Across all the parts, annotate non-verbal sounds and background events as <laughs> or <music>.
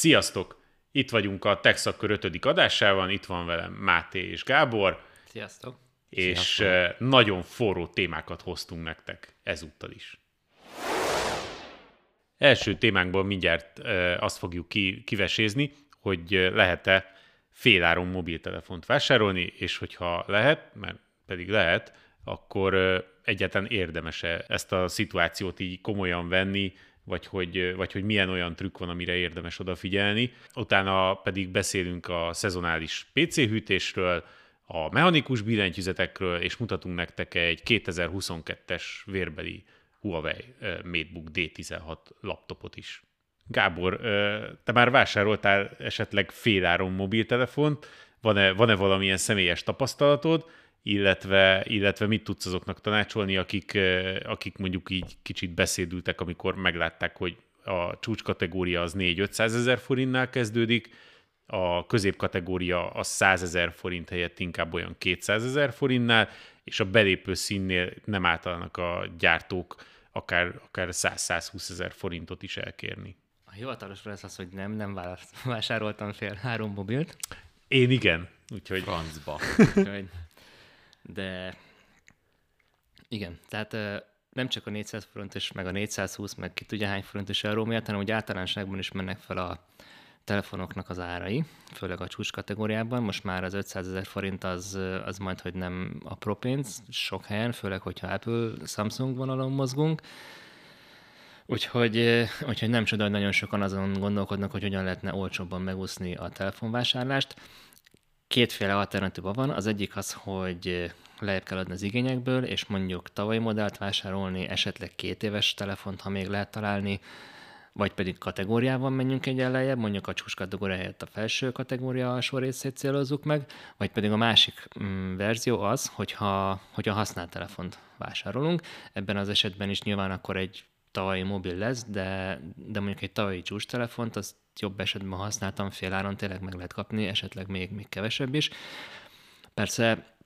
Sziasztok! Itt vagyunk a Texakkör 5. adásában, itt van velem Máté és Gábor. Sziasztok! És Sziasztok. nagyon forró témákat hoztunk nektek ezúttal is. Első témánkban mindjárt azt fogjuk ki, kivesézni, hogy lehet-e féláron mobiltelefont vásárolni, és hogyha lehet, mert pedig lehet, akkor egyáltalán érdemes-e ezt a szituációt így komolyan venni, vagy hogy, vagy hogy milyen olyan trükk van, amire érdemes odafigyelni. Utána pedig beszélünk a szezonális PC hűtésről, a mechanikus billentyűzetekről, és mutatunk nektek egy 2022-es vérbeli Huawei MateBook D16 laptopot is. Gábor, te már vásároltál esetleg féláron mobiltelefont? Van-e, van-e valamilyen személyes tapasztalatod? Illetve, illetve mit tudsz azoknak tanácsolni, akik, akik mondjuk így kicsit beszédültek, amikor meglátták, hogy a csúcskategória az 4-500 ezer forintnál kezdődik, a középkategória az 100 ezer forint helyett inkább olyan 200 ezer forintnál, és a belépő színnél nem általnak a gyártók akár, akár 100-120 ezer forintot is elkérni. A hivatalos lesz az, hogy nem, nem vásároltam fél három mobilt. Én igen, úgyhogy... Francba. De igen, tehát nem csak a 400 forintos, meg a 420, meg ki tudja hány forintos euró miatt, hanem úgy általánosságban is mennek fel a telefonoknak az árai, főleg a csúcs kategóriában. Most már az 500 ezer forint az, az majd, hogy nem a pénz, sok helyen, főleg, hogyha Apple, Samsung vonalon mozgunk. Úgyhogy, úgyhogy nem csoda, hogy nagyon sokan azon gondolkodnak, hogy hogyan lehetne olcsóbban megúszni a telefonvásárlást kétféle alternatíva van. Az egyik az, hogy lejjebb kell adni az igényekből, és mondjuk tavalyi modellt vásárolni, esetleg két éves telefont, ha még lehet találni, vagy pedig kategóriában menjünk egy lejjebb, mondjuk a csúcs kategória helyett a felső kategória alsó részét célozzuk meg, vagy pedig a másik mm, verzió az, hogyha, hogyha használt telefont vásárolunk. Ebben az esetben is nyilván akkor egy tavalyi mobil lesz, de, de mondjuk egy tavalyi csúcs telefont, azt jobb esetben használtam féláron, tényleg meg lehet kapni, esetleg még, még kevesebb is. Persze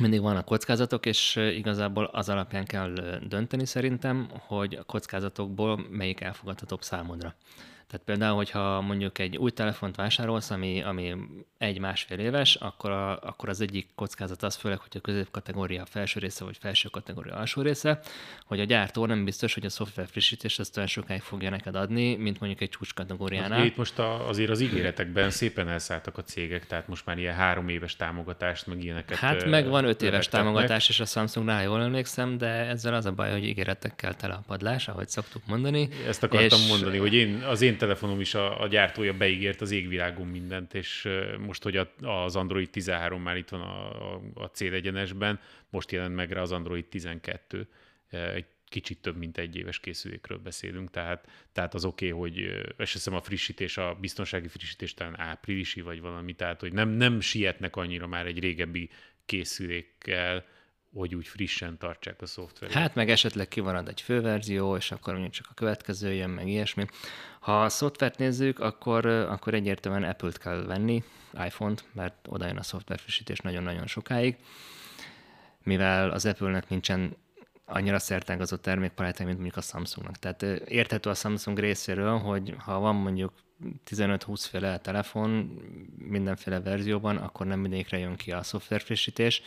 mindig vannak kockázatok, és igazából az alapján kell dönteni szerintem, hogy a kockázatokból melyik elfogadhatóbb számodra. Tehát például, hogyha mondjuk egy új telefont vásárolsz, ami, ami egy-másfél éves, akkor, a, akkor az egyik kockázat az főleg, hogy a középkategória felső része, vagy felső kategória alsó része, hogy a gyártó nem biztos, hogy a szoftver frissítés ezt olyan sokáig fogja neked adni, mint mondjuk egy csúcs kategóriánál. Itt most a, azért az ígéretekben szépen elszálltak a cégek, tehát most már ilyen három éves támogatást, meg ilyeneket. Hát meg van öt éves támogatás, és a Samsungnál jól emlékszem, de ezzel az a baj, hogy ígéretekkel tele a padlás, ahogy szoktuk mondani. Ezt akartam és... mondani, hogy én, az én telefonom is a, a gyártója beígért az égvilágon mindent, és most, hogy a, az Android 13 már itt van a, a, a most jelent meg rá az Android 12, egy kicsit több, mint egy éves készülékről beszélünk, tehát, tehát az oké, okay, hogy és hiszem a frissítés, a biztonsági frissítés talán áprilisi vagy valami, tehát hogy nem, nem sietnek annyira már egy régebbi készülékkel, hogy úgy frissen tartsák a szoftvert. Hát meg esetleg kivarad egy főverzió, és akkor mondjuk csak a következő jön, meg ilyesmi. Ha a szoftvert nézzük, akkor, akkor egyértelműen Apple-t kell venni, iPhone-t, mert oda jön a szoftverfrissítés nagyon-nagyon sokáig. Mivel az Apple-nek nincsen annyira szertágazott termékpalettája, mint mondjuk a Samsungnak. Tehát érthető a Samsung részéről, hogy ha van mondjuk 15-20 féle telefon mindenféle verzióban, akkor nem mindegyikre jön ki a szoftverfrissítés,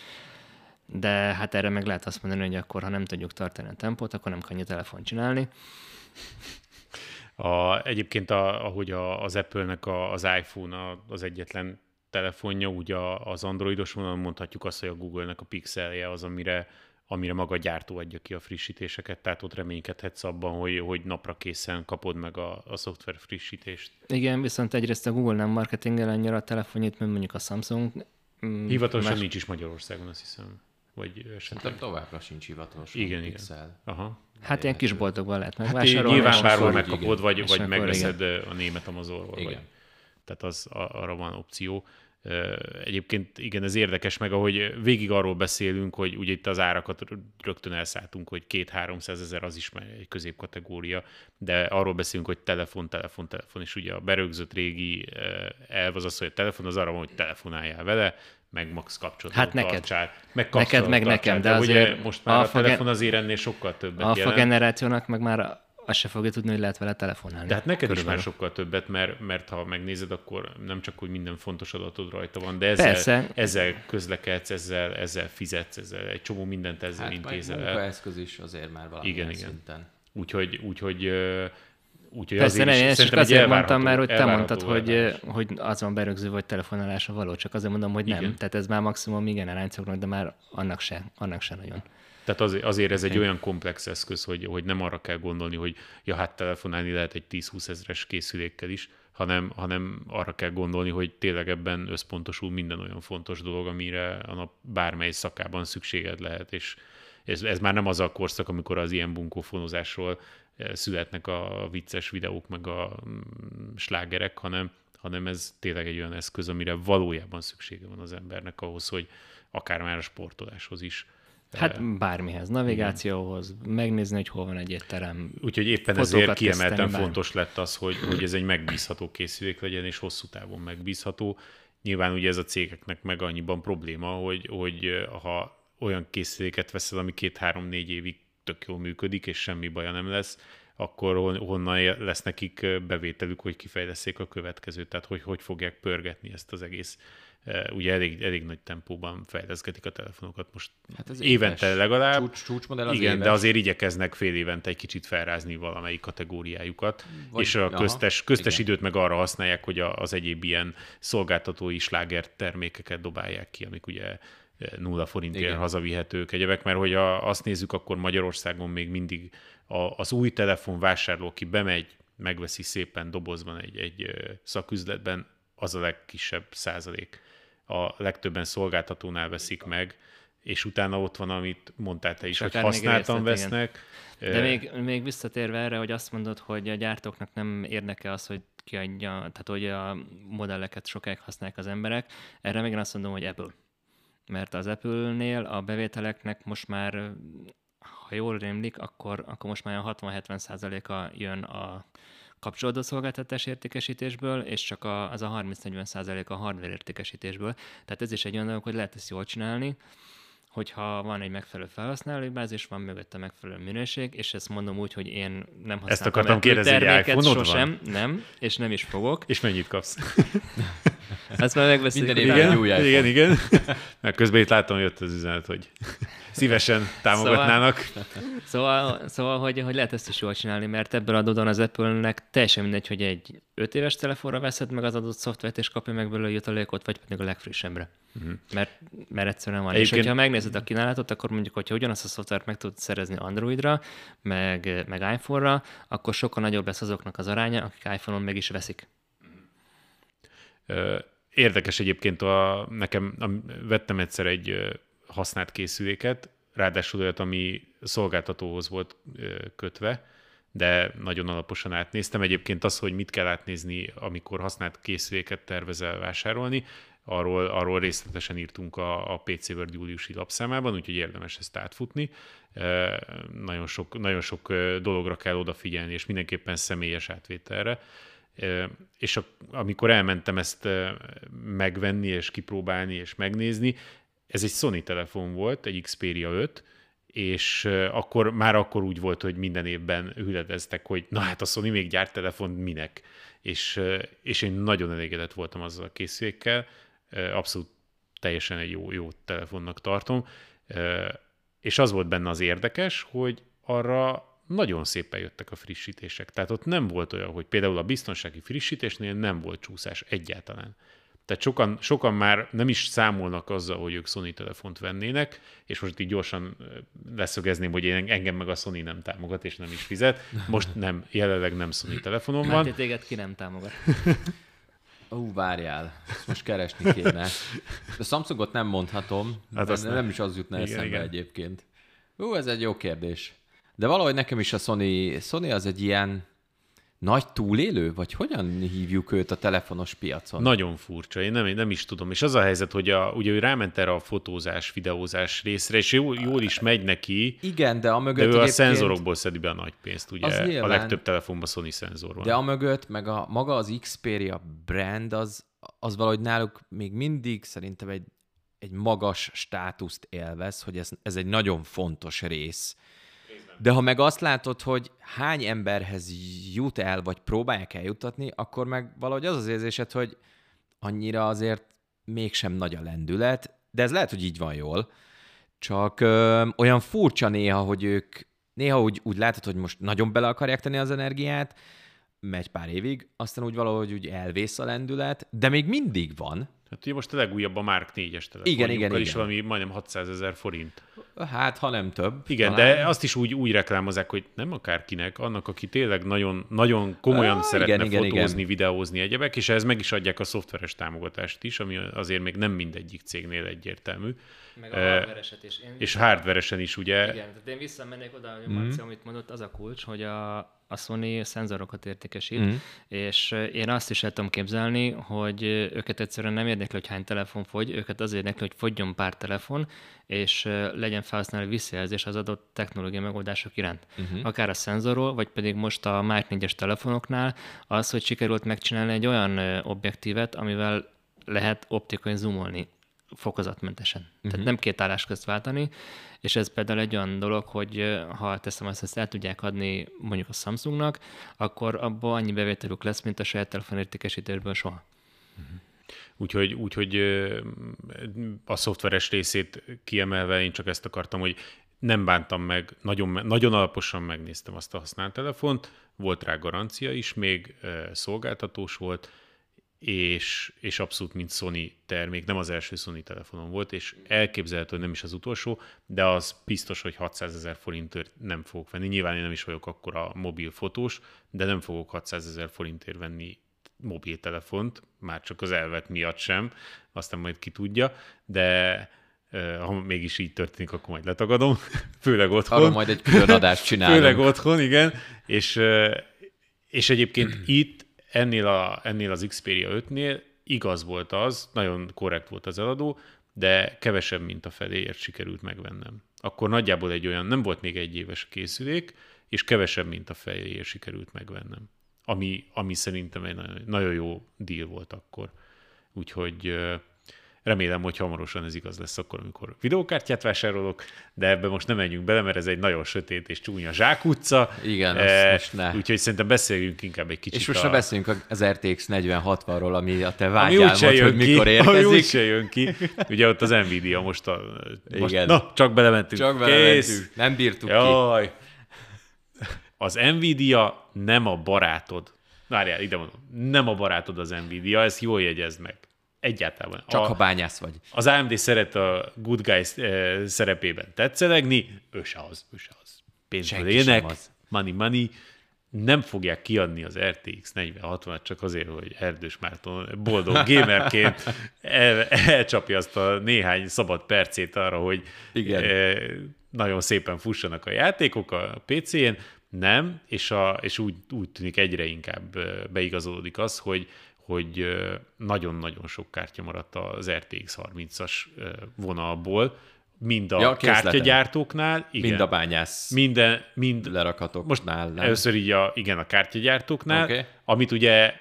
de hát erre meg lehet azt mondani, hogy akkor ha nem tudjuk tartani a tempót, akkor nem könnyű telefon csinálni. A, egyébként, a, ahogy a, az Apple-nek a, az iPhone az egyetlen telefonja, ugye az androidos vonalon mondhatjuk azt, hogy a Google-nek a pixelje az, amire, amire maga a gyártó adja ki a frissítéseket, tehát ott reménykedhetsz abban, hogy, hogy napra készen kapod meg a, a szoftver frissítést. Igen, viszont egyrészt a Google nem marketingel annyira a telefonját, mint mondjuk a Samsung. Mm, Hivatalosan más... nincs is Magyarországon, azt hiszem. Vagy esetleg... továbbra sincs hivatalosan igen, Pixel. Igen. Aha. Hát ilyen kis boltokban lehet megvásárolni. Hát nyilván bárhol megkapod, vagy, vagy megveszed igen. a német Amazonról. Igen. Vagy, tehát az, arra van opció. Egyébként igen, ez érdekes meg, ahogy végig arról beszélünk, hogy ugye itt az árakat rögtön elszálltunk, hogy két-háromszáz ezer az is már egy középkategória, de arról beszélünk, hogy telefon, telefon, telefon, és ugye a berögzött régi elv az az, hogy a telefon az arra van, hogy telefonáljál vele, meg max kapcsolatot hát neked, tartsál, meg neked, meg nekem, de, de azért most már a, a telefon azért ennél sokkal többet Alfa jelent. generációnak meg már azt se fogja tudni, hogy lehet vele telefonálni. Tehát neked Körülbelül. is már sokkal többet, mert, mert ha megnézed, akkor nem csak, hogy minden fontos adatod rajta van, de ezzel, Persze. ezzel közlekedsz, ezzel, ezzel fizetsz, ezzel egy csomó mindent ezzel Hát intézel el. munkaeszköz is azért már valamilyen Igen, igen. szinten. Úgyhogy, úgyhogy, úgyhogy Persze, nem, én ezt csak azért mondtam már, hogy te mondtad, hogy, elvárás. hogy az van berögzülve, hogy telefonálásra való, csak azért mondom, hogy nem. Igen. Tehát ez már maximum igen arányszoknak, de már annak se, annak se nagyon. Tehát azért, azért ez egy olyan komplex eszköz, hogy, hogy nem arra kell gondolni, hogy ja, hát telefonálni lehet egy 10-20 ezres készülékkel is, hanem, hanem arra kell gondolni, hogy tényleg ebben összpontosul minden olyan fontos dolog, amire a nap bármely szakában szükséged lehet, és ez, ez már nem az a korszak, amikor az ilyen bunkófonozásról eh, születnek a vicces videók, meg a mm, slágerek, hanem, hanem ez tényleg egy olyan eszköz, amire valójában szüksége van az embernek ahhoz, hogy akár már a sportoláshoz is Hát bármihez, navigációhoz, megnézni, hogy hol van egy étterem. Úgyhogy éppen ezért kiemelten bármi. fontos lett az, hogy, hogy ez egy megbízható készülék legyen, és hosszú távon megbízható. Nyilván ugye ez a cégeknek meg annyiban probléma, hogy, hogy eh, ha olyan készüléket veszel, ami két-három-négy évig tök jól működik, és semmi baja nem lesz, akkor hon- honnan lesz nekik bevételük, hogy kifejleszék a következőt, tehát hogy, hogy fogják pörgetni ezt az egész. Ugye elég, elég nagy tempóban fejleszgetik a telefonokat most Hát ez évente éves. legalább. Csúcs, csúcsmodell az Igen, éves. de azért igyekeznek fél évente egy kicsit felrázni valamelyik kategóriájukat, Vagy- és a aha, köztes, köztes igen. időt meg arra használják, hogy az egyéb ilyen szolgáltatói sláger termékeket dobálják ki, amik ugye nulla forintért Igen. hazavihetők egyebek, mert hogy a, azt nézzük, akkor Magyarországon még mindig a, az új telefon vásárló, aki bemegy, megveszi szépen dobozban egy, egy szaküzletben, az a legkisebb százalék. A legtöbben szolgáltatónál veszik meg, és utána ott van, amit mondtál te is, hogy akár még használtan részlet, igen. vesznek. De Ö, még, még visszatérve erre, hogy azt mondod, hogy a gyártóknak nem érdeke az, hogy kiadja, tehát hogy a modelleket sokáig használják az emberek, erre még én azt mondom, hogy Apple. Mert az Apple-nél a bevételeknek most már, ha jól rémlik, akkor, akkor most már a 60-70 százaléka jön a kapcsolódó szolgáltatás értékesítésből, és csak a, az a 30-40 százalék a hardware értékesítésből. Tehát ez is egy olyan dolog, hogy lehet ezt jól csinálni, hogyha van egy megfelelő felhasználói bázis, van mögötte megfelelő minőség, és ezt mondom úgy, hogy én nem használtam akartam Apple kérdezni, hogy terméket van? sosem, nem, és nem is fogok. És mennyit kapsz? Azt már megbeszéljük. Minden évben új iPhone. igen, igen. Mert közben itt látom, hogy jött az üzenet, hogy szívesen támogatnának. Szóval, szóval hogy, hogy lehet ezt is jól csinálni, mert ebből adódóan az Apple-nek teljesen mindegy, hogy egy 5 éves telefonra veszed meg az adott szoftvert, és kapja meg belőle jutalékot, vagy pedig a legfrissebbre. Uh-huh. Mert, mert egyszerűen van. És Egyébként- hogyha megnézed a kínálatot, akkor mondjuk, hogyha ugyanazt a szoftvert meg tudod szerezni Androidra, meg, meg iPhone-ra, akkor sokkal nagyobb lesz azoknak az aránya, akik iPhone-on meg is veszik. Érdekes egyébként, a, nekem a, vettem egyszer egy használt készüléket, ráadásul olyat, ami szolgáltatóhoz volt kötve, de nagyon alaposan átnéztem. Egyébként az, hogy mit kell átnézni, amikor használt készüléket tervezel vásárolni, arról, arról részletesen írtunk a, a PC World júliusi lapszámában, úgyhogy érdemes ezt átfutni. Ö, Nagyon sok, nagyon sok dologra kell odafigyelni, és mindenképpen személyes átvételre. És a, amikor elmentem ezt megvenni, és kipróbálni, és megnézni, ez egy Sony telefon volt, egy Xperia 5, és akkor már akkor úgy volt, hogy minden évben hüledeztek, hogy na hát a Sony még gyárt telefon, minek? És, és én nagyon elégedett voltam azzal a készülékkel, abszolút teljesen egy jó, jó telefonnak tartom, és az volt benne az érdekes, hogy arra nagyon szépen jöttek a frissítések. Tehát ott nem volt olyan, hogy például a biztonsági frissítésnél nem volt csúszás egyáltalán. Tehát sokan, sokan már nem is számolnak azzal, hogy ők Sony telefont vennének, és most így gyorsan leszögezném, hogy én, engem meg a Sony nem támogat, és nem is fizet. Most nem, jelenleg nem Sony telefonom van. Máté, téged ki nem támogat. Ó, várjál, ezt most keresni kéne. A Samsungot nem mondhatom, Hát hát azt nem. nem. nem is az jutna Igen, eszembe igen. egyébként. Ú, ez egy jó kérdés. De valahogy nekem is a Sony, Sony az egy ilyen nagy túlélő, vagy hogyan hívjuk őt a telefonos piacon? Nagyon furcsa, én nem, nem is tudom. És az a helyzet, hogy a, ugye ő ráment erre a fotózás, videózás részre, és jól, jól is megy neki, Igen, de a de mögött ő a szenzorokból szedi be a nagy pénzt, ugye Az a nyilván. legtöbb telefonban Sony szenzor van. De a mögött, meg a maga az Xperia brand, az, az valahogy náluk még mindig szerintem egy, egy magas státuszt élvez, hogy ez, ez egy nagyon fontos rész De ha meg azt látod, hogy hány emberhez jut el, vagy próbálják eljuttatni, akkor meg valahogy az az érzésed, hogy annyira azért mégsem nagy a lendület, de ez lehet, hogy így van jól. Csak ö, olyan furcsa néha, hogy ők néha úgy, úgy látod, hogy most nagyon bele akarják tenni az energiát, megy pár évig, aztán úgy valahogy úgy elvész a lendület, de még mindig van. Hát ugye most a legújabb a Mark 4-es Igen, igen, is igen. valami majdnem 600 ezer forint. Hát, ha nem több. Igen, talán. de azt is úgy, úgy reklámozzák, hogy nem akárkinek, annak, aki tényleg nagyon, nagyon komolyan Ah, szeretne igen, igen, fotózni, igen. videózni egyebek, és ehhez meg is adják a szoftveres támogatást is, ami azért még nem mindegyik cégnél egyértelmű. Meg a Eh, hardware-eset is. Én És hardveresen is ugye Igen, tehát én visszamennék oda, hogy Marci, amit mondott, az a kulcs, hogy a, a Sony szenzorokat értékesít, Mhm. és én azt is el tudom képzelni, hogy őket egyszerűen nem érdekli, hogy hány telefon fogy, őket az érdekli, hogy fogjon pár telefon, és legyen felhasználó visszajelzés az adott technológiai megoldások iránt. Uh-huh. Akár a szenzorról, vagy pedig most a Mark 4-es telefonoknál az, hogy sikerült megcsinálni egy olyan objektívet, amivel lehet optikai zoomolni fokozatmentesen. Uh-huh. Tehát nem két állás közt váltani, és ez például egy olyan dolog, hogy ha teszem azt, ezt el tudják adni mondjuk a Samsungnak, akkor abból annyi bevételük lesz, mint a saját telefonértékesítésből soha. Úgyhogy, úgyhogy a szoftveres részét kiemelve én csak ezt akartam, hogy nem bántam meg, nagyon, nagyon alaposan megnéztem azt a használt telefont, volt rá garancia is, még szolgáltatós volt, és, és abszolút mint Sony termék, nem az első Sony telefonom volt, és elképzelhető, hogy nem is az utolsó, de az biztos, hogy 600 ezer forintért nem fogok venni. Nyilván én nem is vagyok akkor a mobil fotós, de nem fogok 600 ezer forintért venni mobiltelefont, már csak az elvet miatt sem, aztán majd ki tudja, de ha mégis így történik, akkor majd letagadom, <laughs> főleg otthon. Arról majd egy külön adást <laughs> csinálunk. Főleg otthon, igen. És, és egyébként <clears throat> itt ennél, a, ennél az Xperia 5-nél igaz volt az, nagyon korrekt volt az eladó, de kevesebb, mint a feléért sikerült megvennem. Akkor nagyjából egy olyan, nem volt még egy éves készülék, és kevesebb, mint a feléért sikerült megvennem. Ami, ami szerintem egy nagyon, nagyon jó deal volt akkor. Úgyhogy remélem, hogy hamarosan ez igaz lesz akkor, amikor videókártyát vásárolok, de ebbe most nem menjünk bele, mert ez egy nagyon sötét és csúnya zsákutca. Igen, Eh, most ne. Úgyhogy szerintem beszéljünk inkább egy kicsit És most a... ne beszéljünk az RTX 4060-ról, ami a te ami vágyálmod, hogy jön ki, mikor ami érkezik. úgyse jön ki. Ugye ott az Nvidia most a... Most, Igen. Na, csak belementünk. Csak Kész. belementünk. Nem bírtuk ki. Az Nvidia nem a barátod. Várjál, ide mondom. Nem a barátod az Nvidia, ezt jól jegyezd meg. Egyáltalán. Csak a, ha bányász vagy. Az AMD szeret a good guys eh, szerepében tetszelegni, ő se az, ő se az. Pénzből élnek, money, money. Nem fogják kiadni az RTX 4060-at csak azért, hogy Erdős Márton boldog <laughs> gamerként el, elcsapja azt a néhány szabad percét arra, hogy Igen. eh, nagyon szépen fussanak a játékok a PC-n. Nem, és, a, és úgy, úgy tűnik egyre inkább beigazolódik az, hogy hogy nagyon-nagyon sok kártya maradt az RTX 30-as ö, vonalból, mind a Ja, kártyagyártóknál, igen, Mind a bányász minden, mind lerakatoknál. most nem? először így a, igen, a kártyagyártóknál, okay. amit ugye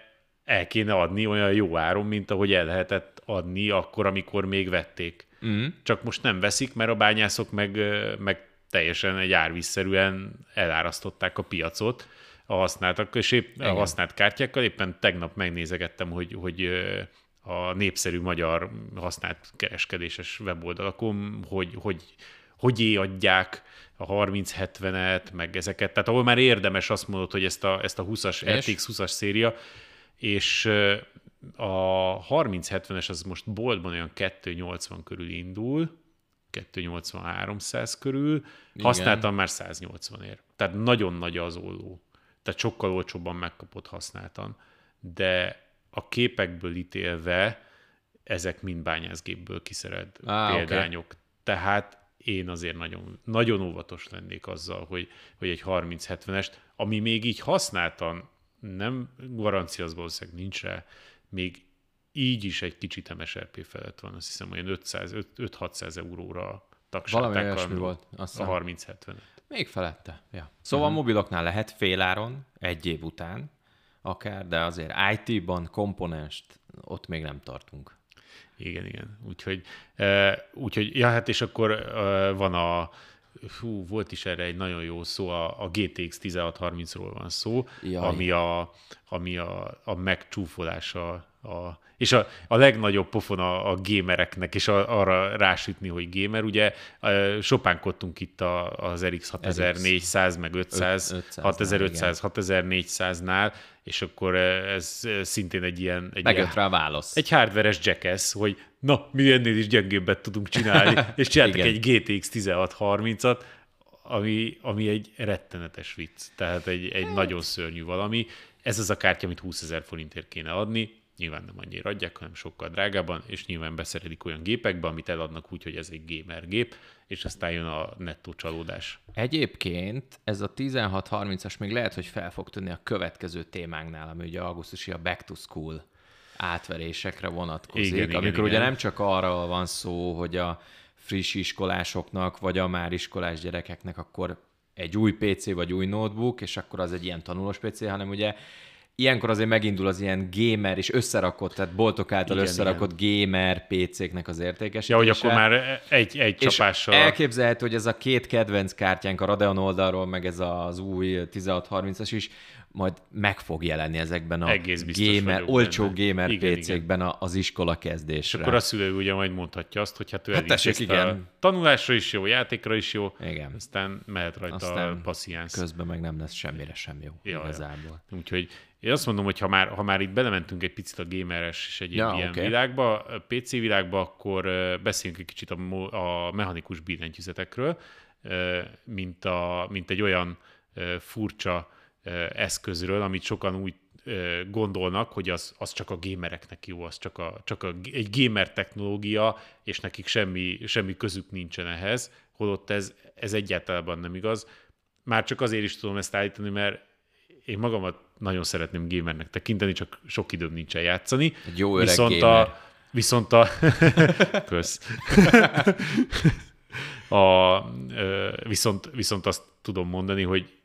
el kéne adni olyan jó áron, mint ahogy el lehetett adni akkor, amikor még vették. Mm. Csak most nem veszik, mert a bányászok meg, meg teljesen egy árvízszerűen elárasztották a piacot a használtak, és épp a használt kártyákkal. Éppen tegnap megnézegettem, hogy, hogy a népszerű magyar használt kereskedéses weboldalakon, hogy, hogy, hogy adják a 3070-et, meg ezeket, tehát ahol már érdemes azt mondod, hogy ezt a, ezt a 20-as, És? RTX 20-as széria, és a 3070-es az most boltban olyan 280 körül indul, 280-300 körül, Igen. használtam már 180 ér. Tehát nagyon nagy az olló. Tehát sokkal olcsóbban megkapott használtan. De a képekből ítélve ezek mind bányászgépből kiszerelt Á, példányok. Tehát én azért nagyon, nagyon óvatos lennék azzal, hogy, hogy egy 30-70-est, ami még így használtan, nem garancia az valószínűleg nincs rá, még így is egy kicsit MSRP felett van, azt hiszem olyan 500-600 euróra tagsálták Valami olyasmi volt, azt a hiszem. 30-70-et. Még felette. Ja. Szóval uh-huh. mobiloknál lehet féláron, egy év után, akár, de azért IT-ban komponenst ott még nem tartunk. Igen, igen. Úgyhogy, uh, úgyhogy ja, hát és akkor uh, van a hú, volt is erre egy nagyon jó szó, a, a GTX 1630-ról van szó, Jaj. ami a, ami a, a megcsúfolása, a, és a, a legnagyobb pofon a, a gamereknek, és a, arra rásütni, hogy gamer. Ugye sopánkodtunk itt a, az RX 6400, meg 500, 500-nál, 6500, 6400-nál, és akkor ez szintén egy ilyen... Egy Megjött rá a válasz. egy hardveres jackass, hogy na, mi ennél is gyengébbet tudunk csinálni, <laughs> és csináltak egy GTX 1630-at, ami, ami egy rettenetes vicc, tehát egy, egy nagyon szörnyű valami. Ez az a kártya, amit 20 ezer forintért kéne adni, nyilván nem annyira adják, hanem sokkal drágában, és nyilván beszerelik olyan gépekbe, amit eladnak úgy, hogy ez egy gamer gép, és aztán jön a nettó csalódás. Egyébként ez a 1630-as még lehet, hogy fel fog tűnni a következő témánknál, ami ugye augusztusi a Back to School átverésekre vonatkozik, Igen, igen, amikor ugye igen. nem csak arra van szó, hogy a friss iskolásoknak, vagy a már iskolás gyerekeknek akkor egy új PC vagy új notebook, és akkor az egy ilyen tanulós PC, hanem ugye ilyenkor azért megindul az ilyen gamer és összerakott, tehát boltok által Igen, összerakott gamer PC-knek az értékesítése. Ja, hogy akkor már egy, egy És csapással... elképzelhető, hogy ez a két kedvenc kártyánk a Radeon oldalról, meg ez az új 1630-as is, majd meg fog jelenni ezekben a Egész gamer, vagyok olcsó benne. gamer Igen, PC-kben a- az iskola És kezdésre. akkor a szülő ugye majd mondhatja azt, hogy hát ő Hát tessék, igen. igen. tanulásra is jó, játékra is jó, Igen. aztán mehet rajta Aztán a passziánsz. Közben meg nem lesz semmire sem jó, Ja, ja. igazából. Úgyhogy én azt mondom, hogy ha már, ha már itt belementünk egy picit a gameres és egy Ja, ilyen oké. világba, a PC világba, akkor beszéljünk egy kicsit a, a mechanikus billentyűzetekről, mint, a, mint egy olyan furcsa eszközről, amit sokan úgy gondolnak, hogy az, az csak a gamereknek jó, az csak, a, csak a, egy gamer technológia, és nekik semmi, semmi közük nincsen ehhez, holott ez, ez egyáltalán nem igaz. Már csak azért is tudom ezt állítani, mert én magamat nagyon szeretném gamernek tekinteni, csak sok időm nincsen játszani. Egy jó öreg viszont gamer. a, viszont a... <laughs> Kösz. <laughs> a, viszont, viszont azt tudom mondani, hogy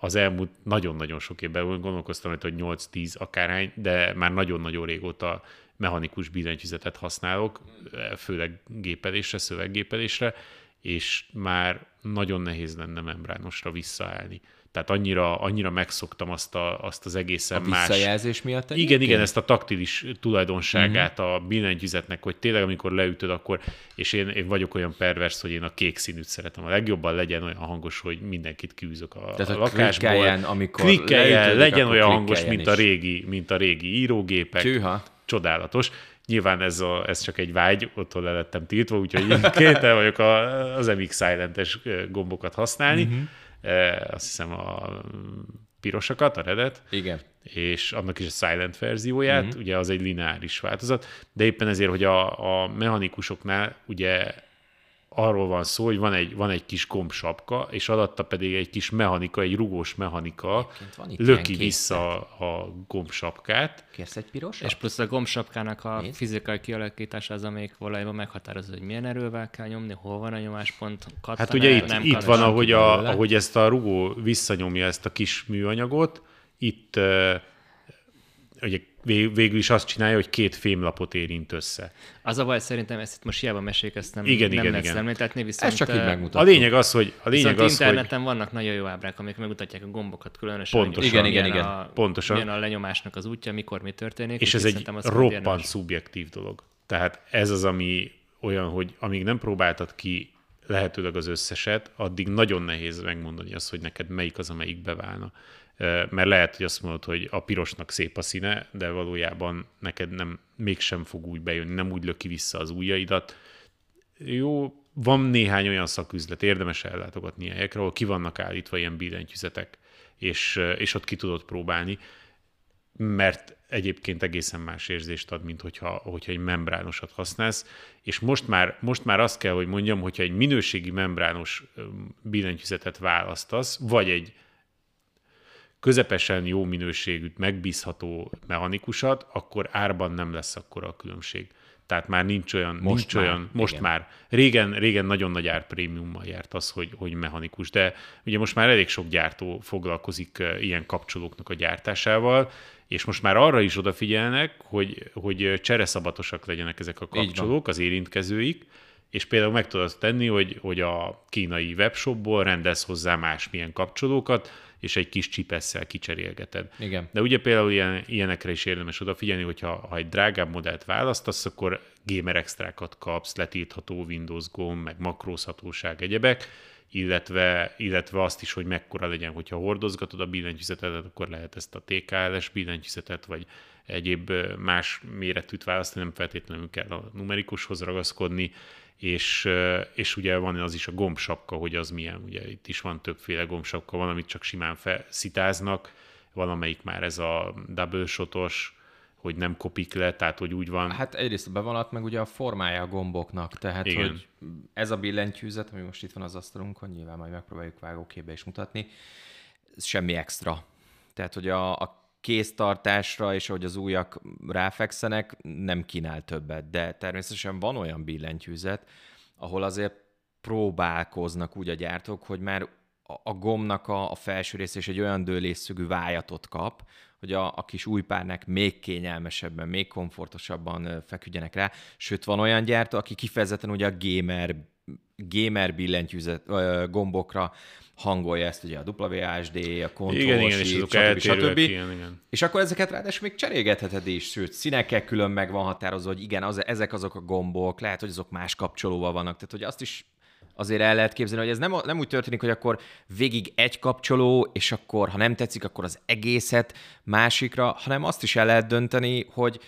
az elmúlt nagyon-nagyon sok évben gondolkoztam, hogy 8-10 akárhány, de már nagyon-nagyon régóta mechanikus billentyűzetet használok, főleg gépelésre, szöveggépelésre, és már nagyon nehéz lenne membránosra visszaállni. Tehát annyira, annyira megszoktam azt, a, azt az A egészen más... visszajelzés miatt Igen, egyébként? igen, ezt a taktilis tulajdonságát a billentyűzetnek, hogy tényleg amikor leütöd, akkor, és én, én vagyok olyan pervers, hogy én a kék színűt szeretem a legjobban, legyen olyan hangos, hogy mindenkit kiűzök a, Tehát a a lakásból. klikkeljen, amikor Klikkeljen, leütödik, legyen olyan hangos, mint a, régi, mint a régi írógépek. Tűha. Csodálatos. Nyilván ez, a, ez csak egy vágy, otthon le lettem tiltva, úgyhogy én <laughs> kénytelen vagyok a, az MX Silent-es gombokat használni. Uh-huh. Azt hiszem a pirosakat, a redet Igen. és annak is a silent verzióját, mm-hmm. ugye az egy lineáris változat, de éppen ezért, hogy a, a mechanikusoknál ugye arról van szó, hogy van egy, van egy kis gombsapka, és alatta pedig egy kis mechanika, egy rugós mechanika van itt löki vissza a gombsapkát. Kérsz egy piros? És plusz a gombsapkának a Mit? fizikai kialakítása az, amelyik valójában meghatározza, hogy milyen erővel kell nyomni, hol van a nyomáspont, kattan Hát ugye itt, nem itt van, ahogy, a, belőle. ahogy ezt a rugó visszanyomja ezt a kis műanyagot, itt ugye vég- végül is azt csinálja, hogy két fémlapot érint össze. Az a baj, szerintem ezt itt most hiába mesék, ezt nem, Igen, nem igen, lehet igen. szemléltetni, viszont, Ez csak így megmutatja. A lényeg az, hogy, a lényeg az, hogy interneten vannak nagyon jó ábrák, amik megmutatják a gombokat különösen. Pontosan. hogy Igen, igen, igen. A, Pontosan. Milyen a lenyomásnak az útja, mikor mi történik. És ez egy roppant érdemes. szubjektív dolog. Tehát ez az, ami olyan, hogy amíg nem próbáltad ki lehetőleg az összeset, addig nagyon nehéz megmondani azt, hogy neked melyik az, amelyik beválna. Mert lehet, hogy azt mondod, hogy a pirosnak szép a színe, de valójában neked nem, mégsem fog úgy bejönni, nem úgy löki vissza az ujjaidat. Jó, van néhány olyan szaküzlet, érdemes ellátogatni helyekre, ahol ki vannak állítva ilyen billentyűzetek, és, és ott ki tudod próbálni mert egyébként egészen más érzést ad, mint hogyha, hogyha egy membránosat használsz, és most már, most már azt kell, hogy mondjam, hogyha egy minőségi membrános billentyűzetet választasz, vagy egy közepesen jó minőségű, megbízható mechanikusat, akkor árban nem lesz akkora a különbség. Tehát már nincs olyan, Most nincs már, olyan most igen. már. Régen, régen nagyon nagy árprémiummal járt az, hogy, hogy mechanikus, de ugye most már elég sok gyártó foglalkozik eh, ilyen kapcsolóknak a gyártásával, és most már arra is odafigyelnek, hogy, hogy csereszabatosak legyenek ezek a kapcsolók, az érintkezőik, és például meg tudod tenni, hogy, hogy a kínai webshopból rendez hozzá másmilyen kapcsolókat, és egy kis csipesszel kicserélgeted. Igen. De ugye például ilyen, ilyenekre is érdemes odafigyelni, hogyha ha egy drágább modellt választasz, akkor gamer extrákat kapsz, letiltható Windows gomb, meg makrózhatóság, egyebek, illetve, illetve azt is, hogy mekkora legyen, hogyha hordozgatod a billentyűzetet, akkor lehet ezt a TKLS billentyűzetet, vagy egyéb más méretűt választani, nem feltétlenül kell a numerikushoz ragaszkodni, és, és ugye van az is a gombsapka, hogy az milyen, ugye itt is van többféle gombsapka, van, amit csak simán szitáznak, valamelyik már ez a double shotos, hogy nem kopik le, tehát hogy úgy van. Hát egyrészt a bevonat, meg ugye a formája a gomboknak, tehát Igen. hogy ez a billentyűzet, ami most itt van az asztalunkon, nyilván majd megpróbáljuk vágóképbe is mutatni, ez semmi extra. Tehát, hogy a, a kéztartásra, és ahogy az újak ráfekszenek, nem kínál többet, de természetesen van olyan billentyűzet, ahol azért próbálkoznak úgy a gyártók, hogy már a gomnak a, a felső rész és egy olyan dőlésszögű vájatot kap, hogy a, a kis új párnák még kényelmesebben, még komfortosabban feküdjenek rá. Sőt, van olyan gyártó, aki kifejezetten ugye a gamer, gamer billentyűzet gombokra hangolja ezt ugye a WASD, a Control igen, igen, és stb. stb. Igen, igen. És akkor ezeket ráadásul még cserélgetheted is, sőt, színekkel külön meg van határozva, hogy igen, az, ezek azok a gombok, lehet, hogy azok más kapcsolóval vannak, tehát hogy azt is azért el lehet képzelni, hogy ez nem, nem úgy történik, hogy akkor végig egy kapcsoló, és akkor, ha nem tetszik, akkor az egészet másikra, hanem azt is el lehet dönteni, hogy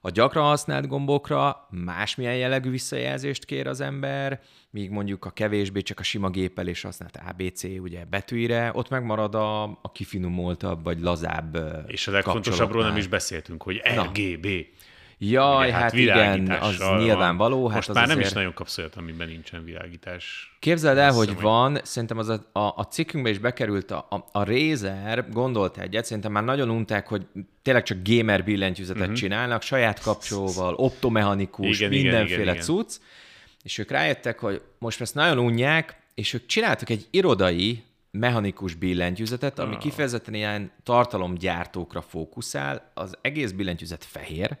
a gyakran használt gombokra másmilyen jellegű visszajelzést kér az ember, míg mondjuk a kevésbé csak a sima gépelés használt ABC ugye betűire, ott megmarad a, a kifinomultabb vagy lazább És a legfontosabbról nem is beszéltünk, hogy RGB. Na. Jaj, Ugye, hát, hát igen, az nyilvánvaló. Hát most az már azért... nem is nagyon kapsz olyat, amiben nincsen világítás. Képzeld el, hogy van, szerintem az a, a, a cikkünkbe is bekerült a, a, a Razer, gondolt egyet, szerintem már nagyon unták, hogy tényleg csak gamer billentyűzetet uh-huh. csinálnak, saját kapcsolóval, optomechanikus, igen, mindenféle igen, igen, cucc, és ők rájöttek, hogy most ezt nagyon unják, és ők csináltak egy irodai mechanikus billentyűzetet, ami oh. kifejezetten ilyen tartalomgyártókra fókuszál, az egész billentyűzet fehér,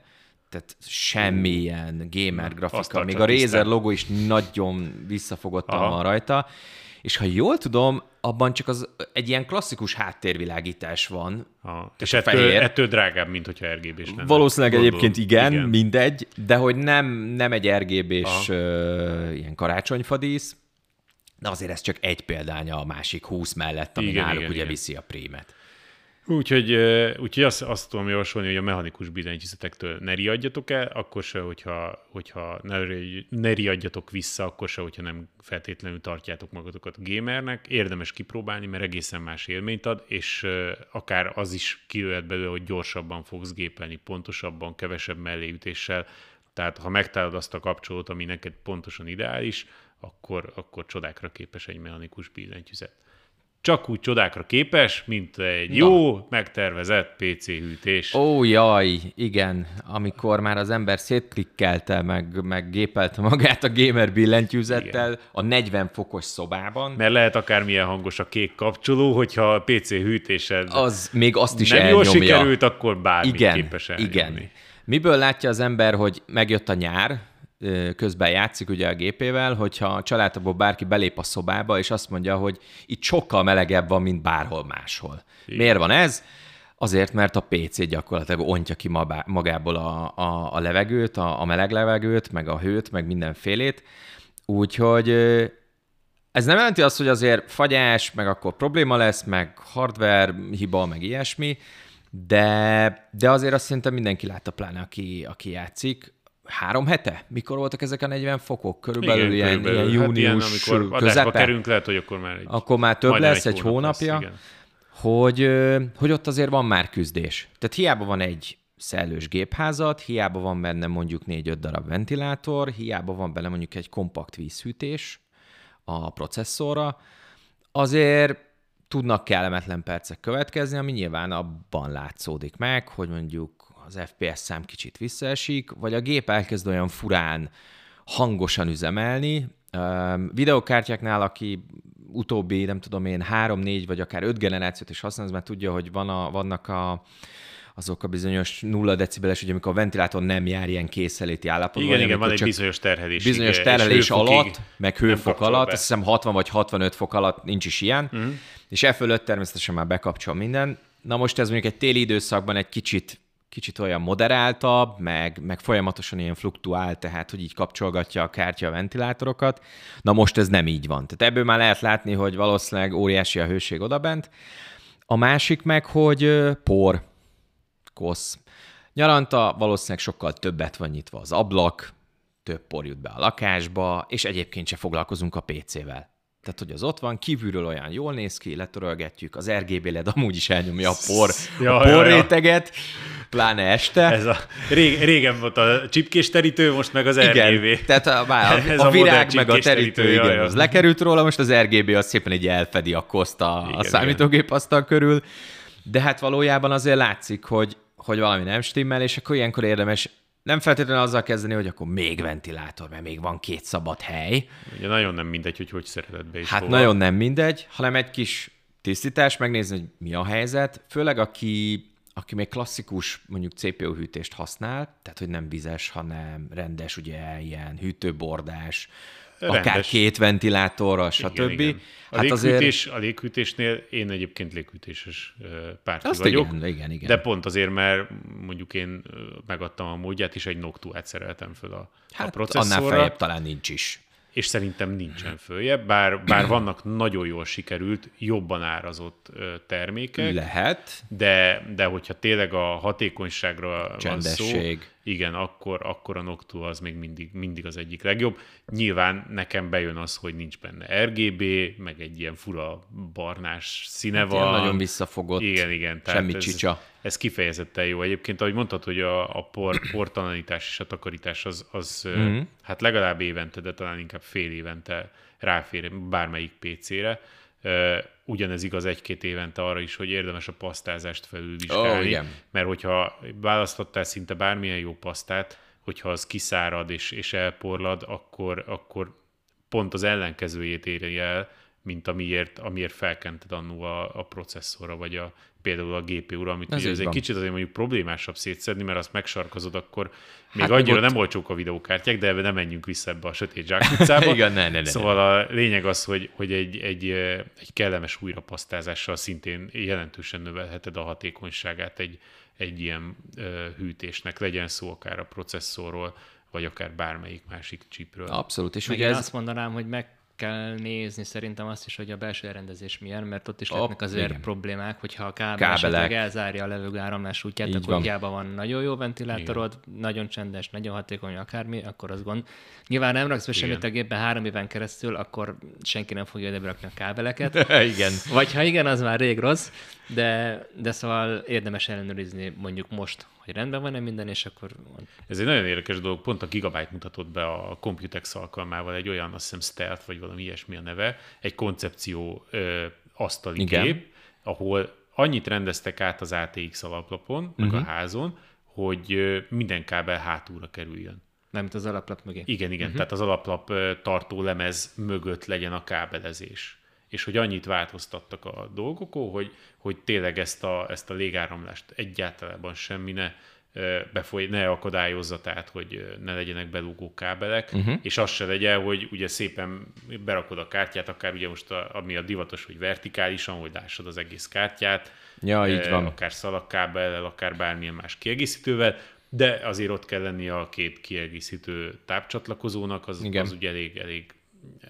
tehát semmilyen gamer grafika, még a Razer logo is nagyon visszafogottan van rajta, és ha jól tudom, abban csak az egy ilyen klasszikus háttérvilágítás van. Aha. És ettől, ettől drágább, mint hogyha RGB-s lenne. Valószínűleg Gondol. egyébként igen, igen, mindegy, de hogy nem, nem egy RGB-s uh, ilyen karácsonyfadísz, de azért ez csak egy példánya a másik 20 mellett, ami igen, náluk igen, ugye igen. viszi a prémet. Úgyhogy, úgyhogy azt, azt tudom javasolni, hogy a mechanikus billentyűzetektől ne riadjatok el, akkor se, hogyha, hogyha ne, ne riadjatok vissza, akkor se, hogyha nem feltétlenül tartjátok magatokat gamernek. Érdemes kipróbálni, mert egészen más élményt ad, és akár az is kijöhet belőle, hogy gyorsabban fogsz gépelni, pontosabban, kevesebb melléütéssel. Tehát ha megtalálod azt a kapcsolót, ami neked pontosan ideális, akkor, akkor csodákra képes egy mechanikus billentyűzet csak úgy csodákra képes, mint egy jó, Na. megtervezett PC hűtés. Ó, jaj, igen, amikor már az ember szétklikkelte, meg, meg gépelte magát a gamer billentyűzettel igen. a 40 fokos szobában. Mert lehet akármilyen hangos a kék kapcsoló, hogyha a PC hűtésed az még azt is nem elnyomja. jól sikerült, akkor bármit igen, képes elnyomni. Igen. Miből látja az ember, hogy megjött a nyár, közben játszik ugye a gépével, hogyha a családból bárki belép a szobába, és azt mondja, hogy itt sokkal melegebb van, mint bárhol máshol. Igen. Miért van ez? Azért, mert a PC gyakorlatilag ontja ki magából a, a, a levegőt, a, a meleg levegőt, meg a hőt, meg mindenfélét. Úgyhogy ez nem jelenti azt, hogy azért fagyás, meg akkor probléma lesz, meg hardware hiba, meg ilyesmi, de, de azért azt szerintem mindenki látta, pláne aki, aki játszik, három hete? Mikor voltak ezek a 40 fokok? Körülbelül igen, ilyen, körülbelül. ilyen június hát ilyen, amikor közepe? kerünk, lehet, hogy akkor már egy Akkor már több lesz, egy, hónapja, lesz, hogy, hogy ott azért van már küzdés. Tehát hiába van egy szellős gépházat, hiába van benne mondjuk 4-5 darab ventilátor, hiába van benne mondjuk egy kompakt vízhűtés a processzorra, azért tudnak kellemetlen percek következni, ami nyilván abban látszódik meg, hogy mondjuk az FPS szám kicsit visszaesik, vagy a gép elkezd olyan furán, hangosan üzemelni. Videokártyáknál, aki utóbbi, nem tudom én, három, négy vagy akár öt generációt is használ, mert tudja, hogy van a, vannak a, azok a bizonyos nulla decibeles, ugye amikor a ventilátor nem jár ilyen készeléti állapotban. Igen, igen, van egy bizonyos terhelés. Bizonyos terhelés alatt, meg hőfok alatt, be. azt hiszem 60 vagy 65 fok alatt nincs is ilyen, uh-huh. és e fölött természetesen már bekapcsol minden. Na most ez mondjuk egy téli időszakban egy kicsit kicsit olyan moderáltabb, meg, meg folyamatosan ilyen fluktuál, tehát hogy így kapcsolgatja a kártya a ventilátorokat. Na most ez nem így van. Tehát ebből már lehet látni, hogy valószínűleg óriási a hőség odabent. A másik meg, hogy por, kosz. Nyaranta valószínűleg sokkal többet van nyitva az ablak, több por jut be a lakásba, és egyébként se foglalkozunk a PC-vel. Tehát, hogy az ott van, kívülről olyan jól néz ki, letörölgetjük, az RGB LED amúgy is elnyomja a por, ja, a por réteget, pláne este. Ez a, rég, régen volt a csipkés terítő, most meg az igen, RGB. tehát a, a, <laughs> a, a virág meg a terítő, terítő igen, jaj, az lekerült róla, most az RGB az szépen így elfedi a koszt a, igen, a számítógép asztal körül, de hát valójában azért látszik, hogy, hogy valami nem stimmel, és akkor ilyenkor érdemes nem feltétlenül azzal kezdeni, hogy akkor még ventilátor, mert még van két szabad hely. Ugye nagyon nem mindegy, hogy hogy szereted be is Hát hova. nagyon nem mindegy, hanem egy kis tisztítás, megnézni, hogy mi a helyzet. Főleg aki, aki még klasszikus mondjuk CPU hűtést használ, tehát hogy nem vizes, hanem rendes, ugye ilyen hűtőbordás, rendes. akár két ventilátorral, stb. Igen, igen. A, hát léghűtés, azért... a léghűtésnél én egyébként léghűtéses párti Azt vagyok. Igen, igen, igen. De pont azért, mert mondjuk én megadtam a módját, és egy Noctuát szereltem föl a, hát a processzorra. annál feljebb talán nincs is és szerintem nincsen följebb, bár, bár vannak nagyon jól sikerült, jobban árazott termékek. Lehet. De, de hogyha tényleg a hatékonyságra Csendesség. van szó, igen, akkor, akkor a Noctua az még mindig, mindig az egyik legjobb. Nyilván nekem bejön az, hogy nincs benne RGB, meg egy ilyen fura barnás színe hát van. Nagyon visszafogott, igen, igen, tehát semmi ez, csicsa. Ez kifejezetten jó. Egyébként, ahogy mondtad, hogy a, a por, <coughs> portalanítás és a takarítás az, az mm-hmm. hát legalább évente, de talán inkább fél évente ráfér bármelyik PC-re ugyanez igaz egy-két évente arra is, hogy érdemes a pasztázást felülvizsgálni, oh, igen. mert hogyha választottál szinte bármilyen jó pasztát, hogyha az kiszárad és, és elporlad, akkor, akkor pont az ellenkezőjét éri el, mint amiért, amiért felkented annó a, a processzorra, vagy a, például a GPU-ra, amit ez, ugye, ez egy kicsit azért mondjuk problémásabb szétszedni, mert azt megsorkozod, akkor még hát annyira ott... nem olcsók a videókártyák, de ebbe nem menjünk vissza ebbe a sötét zsákutcába. <laughs> Igen, ne, ne, ne, szóval a lényeg az, hogy, hogy egy, egy, egy kellemes újrapasztázással szintén jelentősen növelheted a hatékonyságát egy, egy ilyen hűtésnek, legyen szó akár a processzorról, vagy akár bármelyik másik chipről. Abszolút. És Meg ugye én ez... azt mondanám, hogy meg kell nézni szerintem azt is, hogy a belső elrendezés milyen, mert ott is lehetnek azért igen. problémák, hogyha a kábel esetleg elzárja a levegőáramlás útját, Így akkor van. hiába van nagyon jó ventilátorod, igen. nagyon csendes, nagyon hatékony akármi, akkor az gond. Nyilván nem raksz be semmit a gépbe három éven keresztül, akkor senki nem fogja ide a kábeleket. <laughs> igen. Vagy ha igen, az már rég rossz, de, de szóval érdemes ellenőrizni mondjuk most, hogy rendben van-e minden, és akkor... Ez egy nagyon érdekes dolog, pont a Gigabyte mutatott be a Computex alkalmával egy olyan, azt hiszem Stealth, vagy valami ilyesmi a neve, egy koncepció ö, asztali Igen. gép, ahol annyit rendeztek át az ATX alaplapon, uh-huh. meg a mhm. házon, hogy minden kábel hátulra kerüljön. Nem, az alaplap mögé. Igen, igen, uh-huh. tehát az alaplap tartó lemez mögött legyen a kábelezés és hogy annyit változtattak a dolgokon, hogy, hogy tényleg ezt a, ezt a légáramlást egyáltalában semmi ne, befoly, ne akadályozza, tehát hogy ne legyenek belúgó kábelek, uh-huh. és az se legyen, hogy ugye szépen berakod a kártyát, akár ugye most a, ami a divatos, hogy vertikálisan, hogy lássad az egész kártyát, ja, így van. akár szalagkábellel, akár bármilyen más kiegészítővel, de azért ott kell lenni a két kiegészítő tápcsatlakozónak, az, Igen. az ugye elég, elég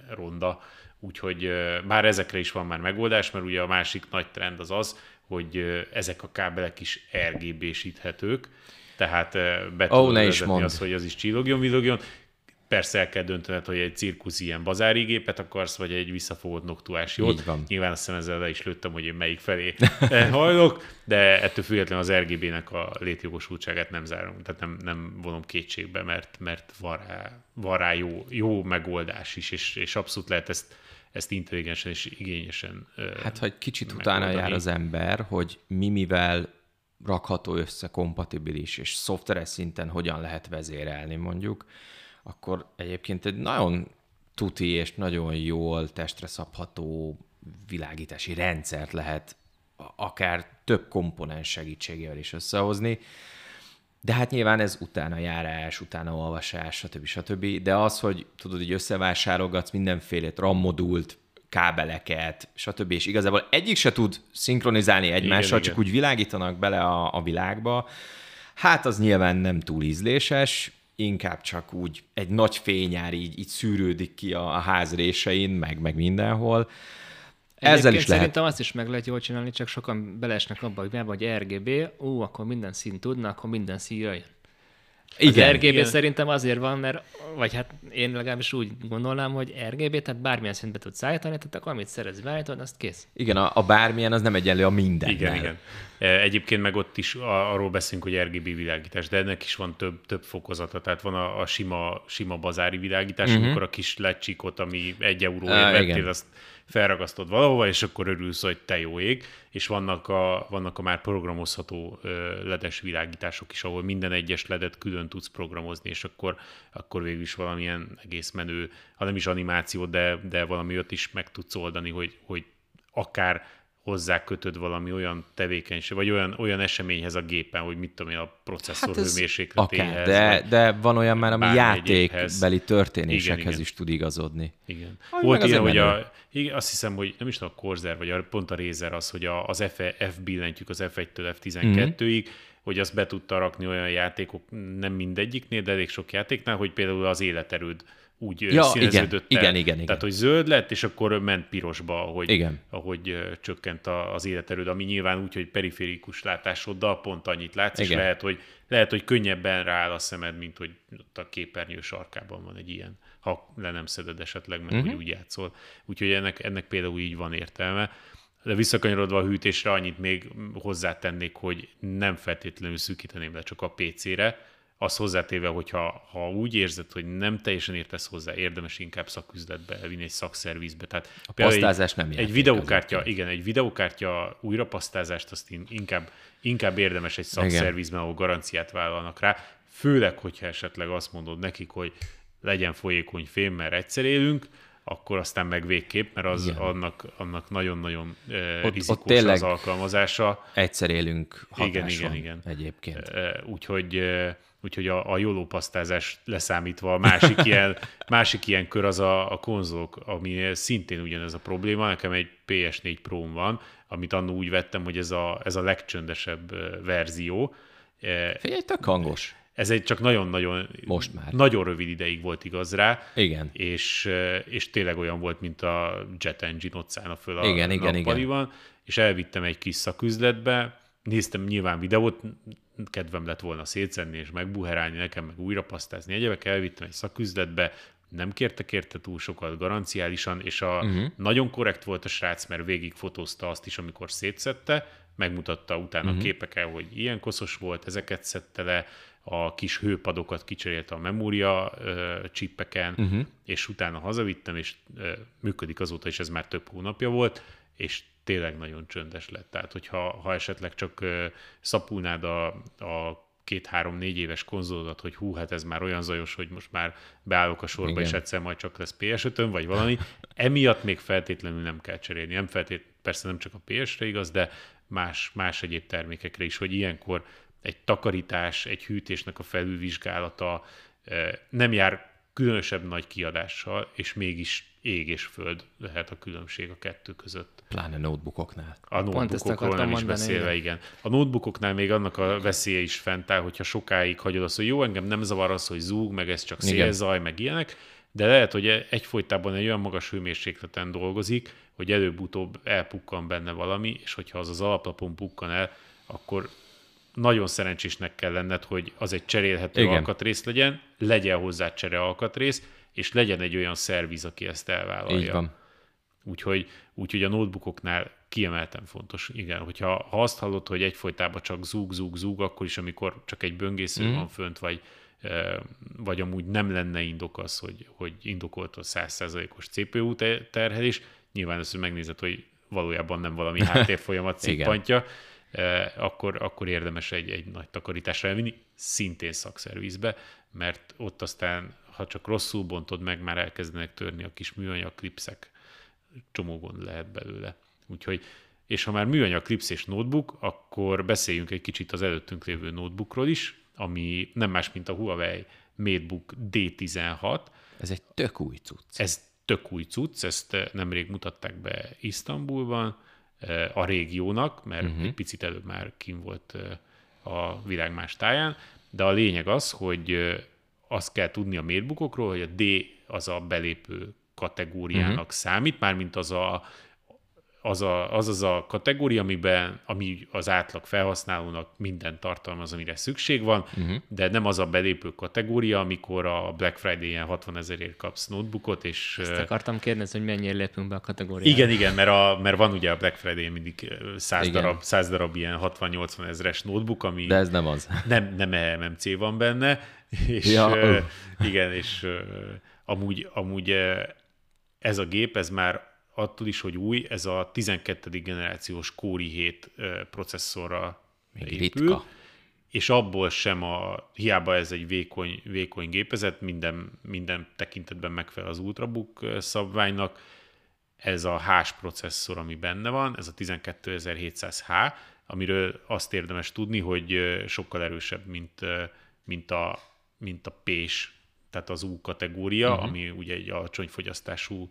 ronda Úgyhogy már ezekre is van már megoldás, mert ugye a másik nagy trend az az, hogy ezek a kábelek is RGB-síthetők, tehát be oh, tudod vezetni az, hogy az is csillogjon, villogjon. Persze el kell döntened, hogy egy cirkusz ilyen bazári gépet akarsz, vagy egy visszafogott noktuás jót. Nyilván azt ezzel le is lőttem, hogy én melyik felé <laughs> hajlok, de ettől függetlenül az RGB-nek a létjogosultságát nem zárom, tehát nem, nem vonom kétségbe, mert, mert van rá, van rá jó, jó megoldás is, és, és abszolút lehet ezt ezt intelligensen és igényesen Hát, hogy kicsit megoldani. utána jár az ember, hogy mi mivel rakható össze, kompatibilis, és szoftveres szinten hogyan lehet vezérelni mondjuk, akkor egyébként egy nagyon tuti és nagyon jól testre szabható világítási rendszert lehet akár több komponens segítségével is összehozni. De hát nyilván ez utána járás, utána olvasás, stb. stb. De az, hogy tudod, hogy összevásárogatsz mindenfélét, RAM modult, kábeleket, stb. És igazából egyik se tud szinkronizálni egymással, igen, csak igen. úgy világítanak bele a, a világba. Hát az nyilván nem túl ízléses, inkább csak úgy egy nagy fényár így, így szűrődik ki a, a ház résein, meg, meg mindenhol. Ezzel is lehet. Szerintem azt is meg lehet jól csinálni, csak sokan belesnek abba, hogy hogy RGB, ó, akkor minden szín tudna, akkor minden szín jöjjön. Igen, az RGB igen. szerintem azért van, mert, vagy hát én legalábbis úgy gondolnám, hogy RGB, tehát bármilyen szintbe tudsz állítani, tehát akkor amit szeretsz beállítani, azt kész. Igen, a, a bármilyen az nem egyenlő a minden. Igen, igen. E, egyébként meg ott is arról beszélünk, hogy RGB világítás, de ennek is van több, több fokozata. Tehát van a, a sima, sima bazári világítás, uh-huh. amikor a kis lecsikot, ami egy euróért vettél, azt felragasztod valahova, és akkor örülsz, hogy te jó ég, és vannak a, vannak a már programozható ledes világítások is, ahol minden egyes ledet külön tudsz programozni, és akkor, akkor végül is valamilyen egész menő, ha nem is animáció, de, de valami ott is meg tudsz oldani, hogy, hogy akár hozzá kötöd valami olyan tevékenység, vagy olyan, olyan eseményhez a gépen, hogy mit tudom én, a processzor hát hőmérsékletéhez. Akár, de, de van olyan már, ami játékbeli történésekhez igen, igen. is tud igazodni. Igen. Ami Volt ilyen, hogy a, igen, azt hiszem, hogy nem is tudom, a Corsair, vagy a, pont a Razer az, hogy a, az F, F billentjük az F1-től F12-ig, mm hogy azt be tudta rakni olyan játékok, nem mindegyiknél, de elég sok játéknál, hogy például az életerőd úgy ja, színeződött igen, el. Igen, igen, igen. Tehát, hogy zöld lett, és akkor ment pirosba, ahogy, igen. ahogy csökkent az életerőd, ami nyilván úgy, hogy periférikus látásoddal pont annyit látsz, igen. és lehet hogy, lehet, hogy könnyebben rááll a szemed, mint hogy ott a képernyő sarkában van egy ilyen, ha le nem szeded esetleg, mert uh-huh. úgy játszol. Úgyhogy ennek, ennek például így van értelme. De visszakanyarodva a hűtésre annyit még hozzátennék, hogy nem feltétlenül szűkíteném le csak a PC-re, az hozzátéve, hogyha ha úgy érzed, hogy nem teljesen értesz hozzá, érdemes inkább szaküzletbe elvinni egy szakszervizbe. Tehát a pasztázás nem Egy videókártya, igen, egy videókártya újrapasztázást azt inkább, inkább érdemes egy szakszervizben, ahol garanciát vállalnak rá, főleg, hogyha esetleg azt mondod nekik, hogy legyen folyékony fém, mert egyszer élünk, akkor aztán meg végképp, mert az annak, annak nagyon-nagyon ott, rizikós ott az alkalmazása. Egyszer élünk igen, igen, igen. egyébként. Úgyhogy úgyhogy a, a jólópasztázás leszámítva a másik ilyen, <laughs> másik ilyen kör az a, a konzolok, ami szintén ugyanez a probléma. Nekem egy PS4 pro van, amit annó úgy vettem, hogy ez a, ez a legcsöndesebb verzió. Figyelj, tök hangos. Ez egy csak nagyon-nagyon Most már. nagyon rövid ideig volt igaz rá. Igen. És, és tényleg olyan volt, mint a Jet Engine ott szállna föl a igen, igen, igen. és elvittem egy kis szaküzletbe, néztem nyilván videót, kedvem lett volna szétszenni és megbuherálni nekem, meg újra pasztázni egyebek, elvittem egy szaküzletbe, nem kértek érte túl sokat garanciálisan, és a uh-huh. nagyon korrekt volt a srác, mert végig fotózta azt is, amikor szétszette, megmutatta utána uh-huh. képekkel, hogy ilyen koszos volt, ezeket szedte le, a kis hőpadokat kicserélte a memória uh, csippeken, uh-huh. és utána hazavittem, és uh, működik azóta, és ez már több hónapja volt, és tényleg nagyon csöndes lett. Tehát, hogyha ha esetleg csak szapulnád a, a két-három-négy éves konzolodat, hogy hú, hát ez már olyan zajos, hogy most már beállok a sorba, Igen. és egyszer majd csak lesz ps vagy valami. Emiatt még feltétlenül nem kell cserélni. Nem feltét, persze nem csak a PS-re igaz, de más, más egyéb termékekre is, hogy ilyenkor egy takarítás, egy hűtésnek a felülvizsgálata nem jár különösebb nagy kiadással, és mégis ég és föld lehet a különbség a kettő között. Pláne notebookoknál. A notebookokról nem is beszélve, igen. A notebookoknál még annak a veszélye is fent áll, hogyha sokáig hagyod azt, hogy jó, engem nem zavar az, hogy zúg, meg ez csak szélzaj, meg ilyenek, de lehet, hogy egyfolytában egy olyan magas hőmérsékleten dolgozik, hogy előbb-utóbb elpukkan benne valami, és hogyha az az alaplapon pukkan el, akkor nagyon szerencsésnek kell lenned, hogy az egy cserélhető Igen. alkatrész legyen, legyen hozzá csere alkatrész, és legyen egy olyan szerviz, aki ezt elvállalja. Így van. Úgyhogy, úgyhogy a notebookoknál kiemelten fontos, igen, hogyha ha azt hallod, hogy egyfolytában csak zúg, zúg, zúg, akkor is, amikor csak egy böngésző mm. van fönt, vagy, vagy amúgy nem lenne indok az, hogy, hogy indokolt a 100%-os CPU terhelés, nyilván ezt megnézed, hogy valójában nem valami <laughs> háttérfolyamat szippantja, akkor, akkor érdemes egy, egy nagy takarításra elvinni, szintén szakszervizbe, mert ott aztán, ha csak rosszul bontod meg, már elkezdenek törni a kis műanyag klipszek, csomó gond lehet belőle. Úgyhogy és ha már műanyag klipsz és notebook, akkor beszéljünk egy kicsit az előttünk lévő notebookról is, ami nem más, mint a Huawei MateBook D16. Ez egy tök új cucc. Ez tök új cucc, ezt nemrég mutatták be Isztambulban, a régiónak, mert uh-huh. egy picit előbb már kim volt a világ más táján, de a lényeg az, hogy azt kell tudni a métbukokról, hogy a D az a belépő kategóriának uh-huh. számít, mármint az a az, a, az az a kategória, amiben, ami az átlag felhasználónak minden tartalmaz, amire szükség van, uh-huh. de nem az a belépő kategória, amikor a Black Friday-en 60 ezerért kapsz notebookot, és... Ezt akartam kérdezni, hogy mennyire lépünk be a kategóriába. Igen, igen, mert, a, mert van ugye a Black Friday-en mindig 100 darab, 100 darab ilyen 60-80 ezeres notebook, ami... De ez nem az. Nem, nem MMC van benne, <laughs> és ja, uh, igen, és uh, amúgy, amúgy ez a gép, ez már attól is, hogy új, ez a 12. generációs Core i7 processzorra Még épül, ritka. és abból sem a, hiába ez egy vékony, vékony gépezet, minden, minden tekintetben megfelel az Ultrabook szabványnak, ez a H-s processzor, ami benne van, ez a 12700H, amiről azt érdemes tudni, hogy sokkal erősebb, mint, mint a, mint a P-s, tehát az U kategória, uh-huh. ami ugye egy alacsony fogyasztású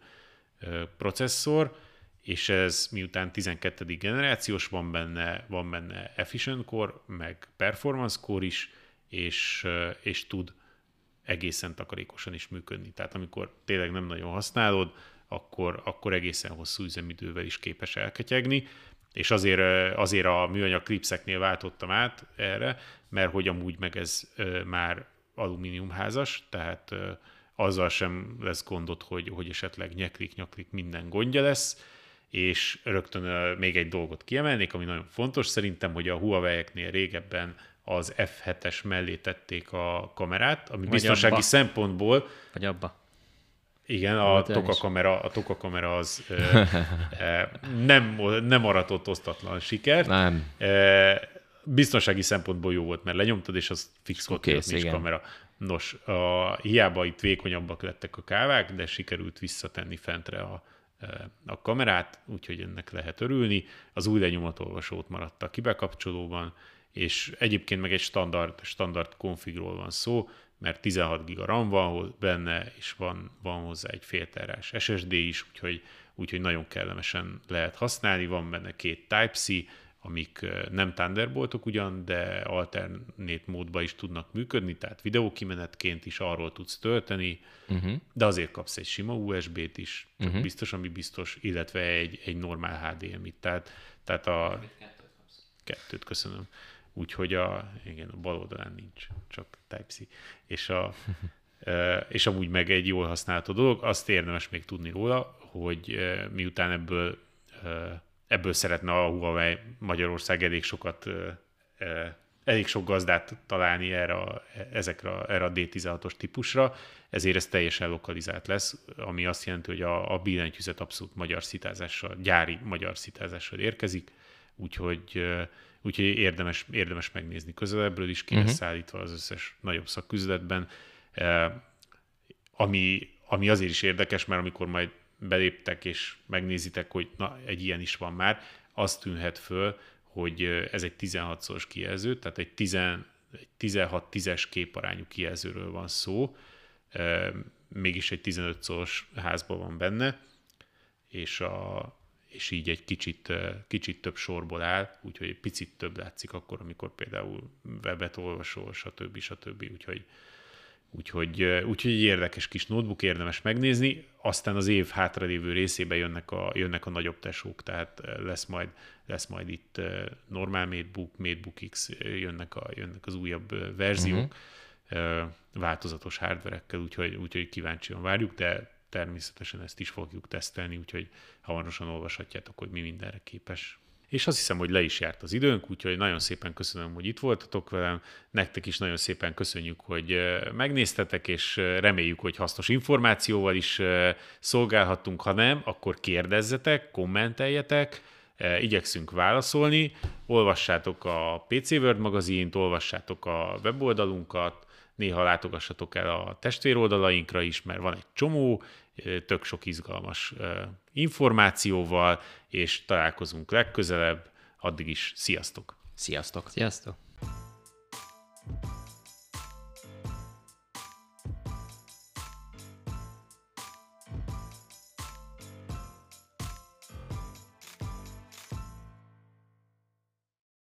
processzor, és ez miután 12. generációs, van benne, van benne Efficient Core, meg Performance Core is, és, és tud egészen takarékosan is működni. Tehát amikor tényleg nem nagyon használod, akkor, akkor egészen hosszú üzemidővel is képes elketyegni, és azért, azért a műanyag klipszeknél váltottam át erre, mert hogy amúgy meg ez már alumíniumházas, tehát azzal sem lesz gondot, hogy, hogy esetleg nyeklik-nyaklik minden gondja lesz, és rögtön még egy dolgot kiemelnék, ami nagyon fontos, szerintem, hogy a Huawei-eknél régebben az F7-es mellé tették a kamerát, ami Vagy biztonsági abba. szempontból... Vagy abba. Igen, a toka, kamera, a toka kamera az e, <laughs> nem, nem aratott osztatlan sikert. Nem. E, biztonsági szempontból jó volt, mert lenyomtad, és az fix volt, Kész, nincs igen. kamera. Nos, a, hiába itt vékonyabbak lettek a kávák, de sikerült visszatenni fentre a, a kamerát, úgyhogy ennek lehet örülni. Az új lenyomatolvasót maradt a kibekapcsolóban, és egyébként meg egy standard, standard konfigról van szó, mert 16 giga RAM van benne, és van, van hozzá egy félterás SSD is, úgyhogy, úgyhogy nagyon kellemesen lehet használni. Van benne két Type-C, amik nem Thunderboltok ugyan, de alternate módban is tudnak működni, tehát videókimenetként is arról tudsz tölteni, uh-huh. de azért kapsz egy sima USB-t is, csak uh-huh. biztos, ami biztos, illetve egy, egy normál HDMI-t, tehát, tehát a... Kettőt, köszönöm. Úgyhogy a, igen, a bal oldalán nincs, csak Type-C. És, a, <laughs> és amúgy meg egy jól használható dolog, azt érdemes még tudni róla, hogy miután ebből ebből szeretne a Huawei Magyarország elég sokat, elég sok gazdát találni erre a, ezekre, erre a D16-os típusra, ezért ez teljesen lokalizált lesz, ami azt jelenti, hogy a, a billentyűzet abszolút magyar szitázással, gyári magyar szitázással érkezik, úgyhogy, úgyhogy érdemes, érdemes megnézni közelebbről is, ki uh-huh. szállítva az összes nagyobb szakküzletben, ami, ami azért is érdekes, mert amikor majd beléptek és megnézitek, hogy na, egy ilyen is van már, azt tűnhet föl, hogy ez egy 16-szoros kijelző, tehát egy, 10, egy 16-10-es képarányú kijelzőről van szó, mégis egy 15 szoros házban van benne, és, a, és így egy kicsit, kicsit több sorból áll, úgyhogy picit több látszik akkor, amikor például webet olvasol, stb. stb. Úgyhogy, Úgyhogy, úgyhogy egy érdekes kis notebook, érdemes megnézni. Aztán az év hátralévő részében jönnek a, jönnek a nagyobb tesók, tehát lesz majd, lesz majd itt normál MateBook, MateBook X, jönnek, a, jönnek az újabb verziók, uh-huh. változatos hardverekkel, úgyhogy, úgyhogy kíváncsian várjuk, de természetesen ezt is fogjuk tesztelni, úgyhogy hamarosan olvashatjátok, hogy mi mindenre képes és azt hiszem, hogy le is járt az időnk, úgyhogy nagyon szépen köszönöm, hogy itt voltatok velem, nektek is nagyon szépen köszönjük, hogy megnéztetek, és reméljük, hogy hasznos információval is szolgálhattunk, ha nem, akkor kérdezzetek, kommenteljetek, igyekszünk válaszolni, olvassátok a PC World magazint, olvassátok a weboldalunkat, néha látogassatok el a testvéroldalainkra is, mert van egy csomó, tök sok izgalmas információval, és találkozunk legközelebb. Addig is sziasztok! Sziasztok! Sziasztok!